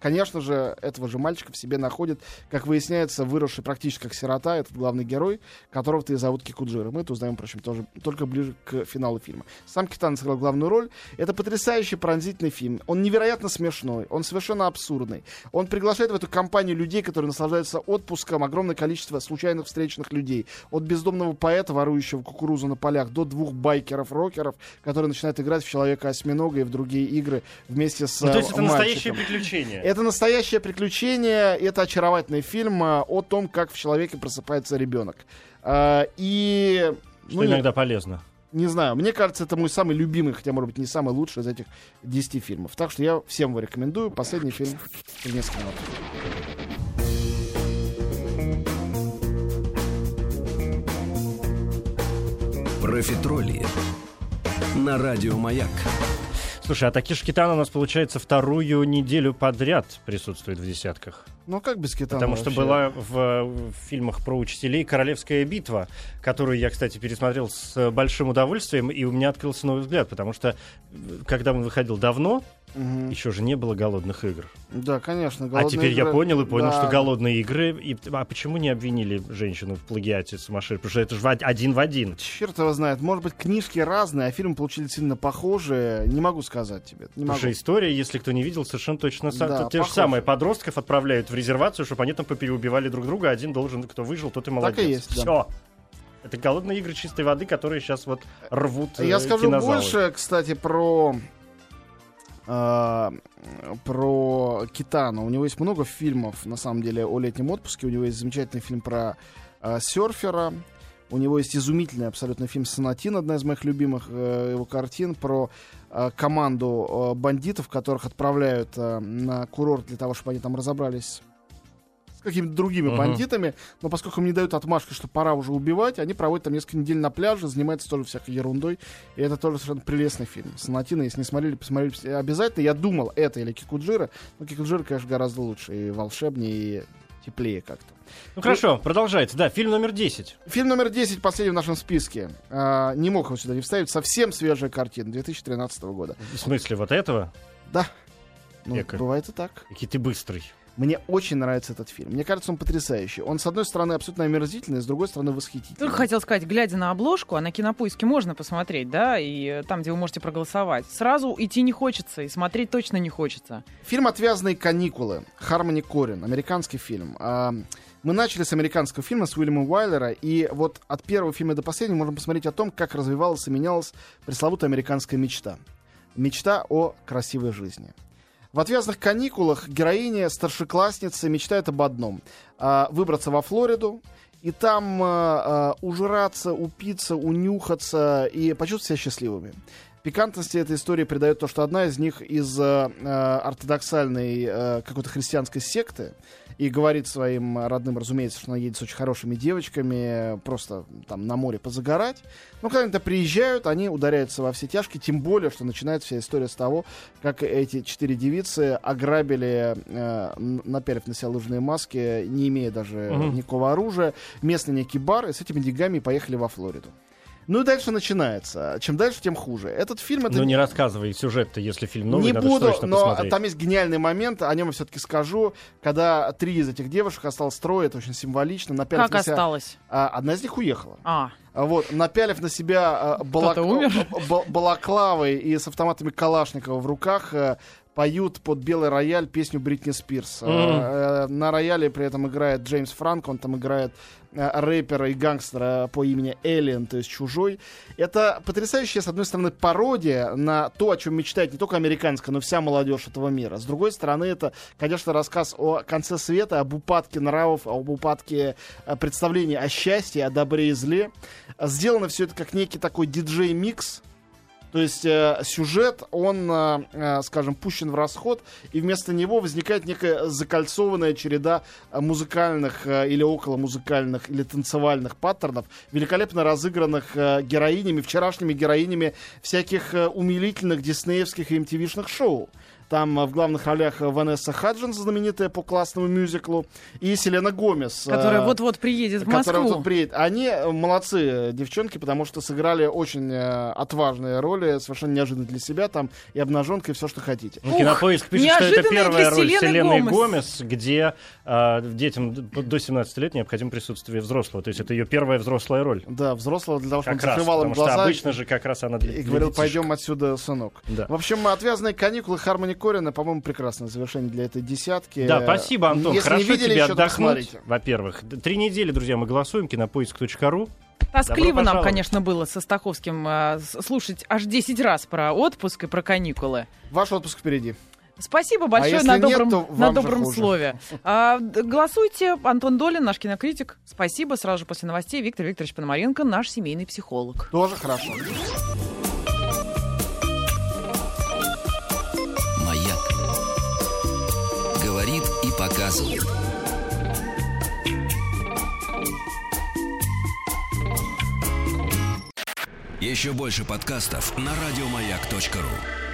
[SPEAKER 4] конечно же, этого же мальчика в себе находит, как выясняется, выросший практически как сирота, этот главный герой, которого-то и зовут Кикуджира. Мы это узнаем, впрочем, тоже только ближе к финалу фильма. Сам Китан сыграл главную роль. Это потрясающий, пронзительный фильм. Он невероятно смешной, он совершенно абсурдный. Он приглашает в эту компанию людей, которые наслаждаются отпуском, огромное количество случайных встречных людей. От бездомного поэта, ворующего кукурузу на полях, до двух байкеров-рокеров, которые начинают играть в Человека-осьминога и в другие игры вместе с
[SPEAKER 3] Ну, то есть
[SPEAKER 4] э,
[SPEAKER 3] это настоящее
[SPEAKER 4] мальчиком.
[SPEAKER 3] приключение.
[SPEAKER 4] Это настоящее приключение, это очаровательный фильм а, о том, как в человеке просыпается ребенок. А, И
[SPEAKER 3] Что
[SPEAKER 4] ну,
[SPEAKER 3] иногда полезно.
[SPEAKER 4] не знаю, мне кажется, это мой самый любимый, хотя, может быть, не самый лучший из этих 10 фильмов. Так что я всем его рекомендую. Последний фильм через несколько минут.
[SPEAKER 1] Профитроли. На радио Маяк.
[SPEAKER 3] Слушай, а Такиш Китан у нас, получается, вторую неделю подряд присутствует в десятках.
[SPEAKER 4] Ну, как без китана
[SPEAKER 3] Потому что
[SPEAKER 4] вообще?
[SPEAKER 3] была в, в фильмах про учителей «Королевская битва», которую я, кстати, пересмотрел с большим удовольствием, и у меня открылся новый взгляд, потому что, э, когда он выходил давно,
[SPEAKER 4] Мгм.
[SPEAKER 3] еще же не было «Голодных игр».
[SPEAKER 4] Да, конечно.
[SPEAKER 3] а
[SPEAKER 4] «Голодные
[SPEAKER 3] теперь я
[SPEAKER 4] игры».
[SPEAKER 3] понял и понял,
[SPEAKER 4] Да.
[SPEAKER 3] что «Голодные игры». И, а почему не обвинили женщину в плагиате сумасшедшей? Потому что это же один в один.
[SPEAKER 4] Черт его знает. Может быть, книжки разные, а фильмы получили сильно похожие. Не могу сказать тебе. Не
[SPEAKER 3] Потому
[SPEAKER 4] могу.
[SPEAKER 3] что история, если кто не видел, совершенно точно са-
[SPEAKER 4] Да,
[SPEAKER 3] те же самые подростков отправляют в резервацию, чтобы они там попереубивали друг друга. Один должен, кто выжил, тот и молодец.
[SPEAKER 4] и есть, да.
[SPEAKER 3] Все. Это голодные игры чистой воды, которые сейчас вот рвут
[SPEAKER 4] Я
[SPEAKER 3] э,
[SPEAKER 4] скажу больше, кстати, про а, про Китана. У него есть много фильмов, на самом деле, о летнем отпуске. У него есть замечательный фильм про а, серфера. У него есть изумительный абсолютно фильм «Сонатин», одна из моих любимых э, его картин, про э, команду э, бандитов, которых отправляют э, на курорт для того, чтобы они там разобрались с какими-то другими
[SPEAKER 3] Мгм.
[SPEAKER 4] бандитами. Но поскольку им не дают отмашки, что пора уже убивать, они проводят там несколько недель на пляже, занимаются тоже всякой ерундой. И это тоже совершенно прелестный фильм. «Сонатина», если не смотрели, посмотрели обязательно. Я думал, это или Кикуджира. Но Кикуджира, конечно, гораздо лучше. И волшебнее, и теплее как-то.
[SPEAKER 3] Ну хорошо, продолжается. Да, фильм номер 10.
[SPEAKER 4] Фильм номер 10, последний в нашем списке. А, не мог его сюда не вставить. Совсем свежая картина 2013 года.
[SPEAKER 3] В смысле вот этого?
[SPEAKER 4] Да. Ну,
[SPEAKER 3] Эко.
[SPEAKER 4] бывает и так.
[SPEAKER 3] Какой ты быстрый.
[SPEAKER 4] Мне очень нравится этот фильм. Мне кажется, он потрясающий. Он, с одной стороны, абсолютно омерзительный, с другой стороны, восхитительный.
[SPEAKER 2] Только хотел сказать, глядя на обложку, а на кинопоиске можно посмотреть, да, и э, там, где вы можете проголосовать. Сразу идти не хочется, и смотреть точно не хочется.
[SPEAKER 4] Фильм «Отвязные каникулы». Хармони Корин. Американский фильм. А, Мы начали с американского фильма, с Уильяма Уайлера, и вот от первого фильма до последнего можем посмотреть о том, как развивалась и менялась пресловутая американская мечта. Мечта о красивой жизни. В «Отвязных каникулах» героиня, старшеклассница, мечтает об одном а, — выбраться во Флориду, и там а, ужраться, упиться, унюхаться и почувствовать себя счастливыми. Пикантности этой истории придает то, что одна из них из э, э, ортодоксальной э, какой-то христианской секты и говорит своим родным, разумеется, что она едет с очень хорошими девочками, просто там на море позагорать. Но когда они туда приезжают, они ударяются во все тяжкие, тем более, что начинается вся история с того, как эти четыре девицы ограбили, э, н- наперев на себя лыжные маски, не имея даже
[SPEAKER 3] Мгм.
[SPEAKER 4] никакого оружия, местный некий бар, и с этими деньгами поехали во Флориду. Ну и дальше начинается. Чем дальше, тем хуже. Этот фильм это
[SPEAKER 3] Ну не рассказывай сюжет-то, если фильм новый,
[SPEAKER 4] не
[SPEAKER 3] надо
[SPEAKER 4] буду, но
[SPEAKER 3] посмотреть.
[SPEAKER 4] там есть гениальный момент, о нем я все-таки скажу, когда три из этих девушек осталось трое, это очень символично. Напялив
[SPEAKER 2] Как
[SPEAKER 4] на себя-
[SPEAKER 2] осталось?
[SPEAKER 4] А, одна из них уехала.
[SPEAKER 2] А,
[SPEAKER 4] А Вот, напялив на себя а, балак- балаклавы и с автоматами Калашникова в руках э, поют под белый рояль песню Бритни Спирс. Э, На рояле при этом играет Джеймс Франк, он там играет э, рэпера и гангстера по имени Эллен, то есть чужой. Это потрясающая, с одной стороны, пародия на то, о чем мечтает не только американская, но вся молодежь этого мира. С другой стороны, это, конечно, рассказ о конце света, об упадке нравов, об упадке представлений о счастье, о добре и зле. Сделано все это как некий такой диджей-микс, то есть э, сюжет, он, э, э, скажем, пущен в расход, и вместо него возникает некая закольцованная череда э, музыкальных э, или около музыкальных или танцевальных паттернов, великолепно разыгранных э, героинями, вчерашними героинями всяких э, умилительных диснеевских и MTV-шных шоу. Там э, в главных ролях э, Ванесса Хаджинс, знаменитая по классному мюзиклу, и Селена Гомес. э,
[SPEAKER 2] которая вот-вот приедет в
[SPEAKER 4] которая
[SPEAKER 2] Москву.
[SPEAKER 4] вот приедет. Они э, молодцы, девчонки, потому что сыграли очень отважные роли, совершенно неожиданно для себя, там и обнаженка, и все, что хотите.
[SPEAKER 3] Ну,
[SPEAKER 2] Ух,
[SPEAKER 3] Кинопоиск пишет, что это
[SPEAKER 2] неожиданно
[SPEAKER 3] первая
[SPEAKER 2] для
[SPEAKER 3] роль
[SPEAKER 2] Селены
[SPEAKER 3] Селены
[SPEAKER 2] Гомес.
[SPEAKER 3] Гомес, где э, детям до 17 лет необходимо присутствие взрослого. То есть это ее первая взрослая роль.
[SPEAKER 4] Да, взрослого для того, чтобы
[SPEAKER 3] Как
[SPEAKER 4] он
[SPEAKER 3] раз,
[SPEAKER 4] закрывал им глаза
[SPEAKER 3] обычно же как раз она для
[SPEAKER 4] и говорил, пойдем отсюда, сынок.
[SPEAKER 3] Да.
[SPEAKER 4] В общем, отвязные каникулы Хармони Корина, по-моему, прекрасное завершение для этой десятки.
[SPEAKER 3] Да, спасибо, Антон.
[SPEAKER 4] Если
[SPEAKER 3] Хорошо
[SPEAKER 4] не видели
[SPEAKER 3] тебе отдохнуть. Во-первых, три недели, друзья, мы голосуем. Кинопоиск.ру.
[SPEAKER 2] Тоскливо нам, конечно, было со Стаховским э, слушать аж 10 раз про отпуск и про каникулы.
[SPEAKER 4] Ваш отпуск впереди.
[SPEAKER 2] Спасибо большое
[SPEAKER 4] если
[SPEAKER 2] на
[SPEAKER 4] нет,
[SPEAKER 2] добром,
[SPEAKER 4] то
[SPEAKER 2] на добром слове. <laughs> А, голосуйте. Антон Долин, наш кинокритик. Спасибо. Сразу же после новостей Виктор Викторович Пономаренко, наш семейный психолог.
[SPEAKER 4] Тоже хорошо.
[SPEAKER 1] Показывает. Еще больше подкастов на радиомаяк.ру.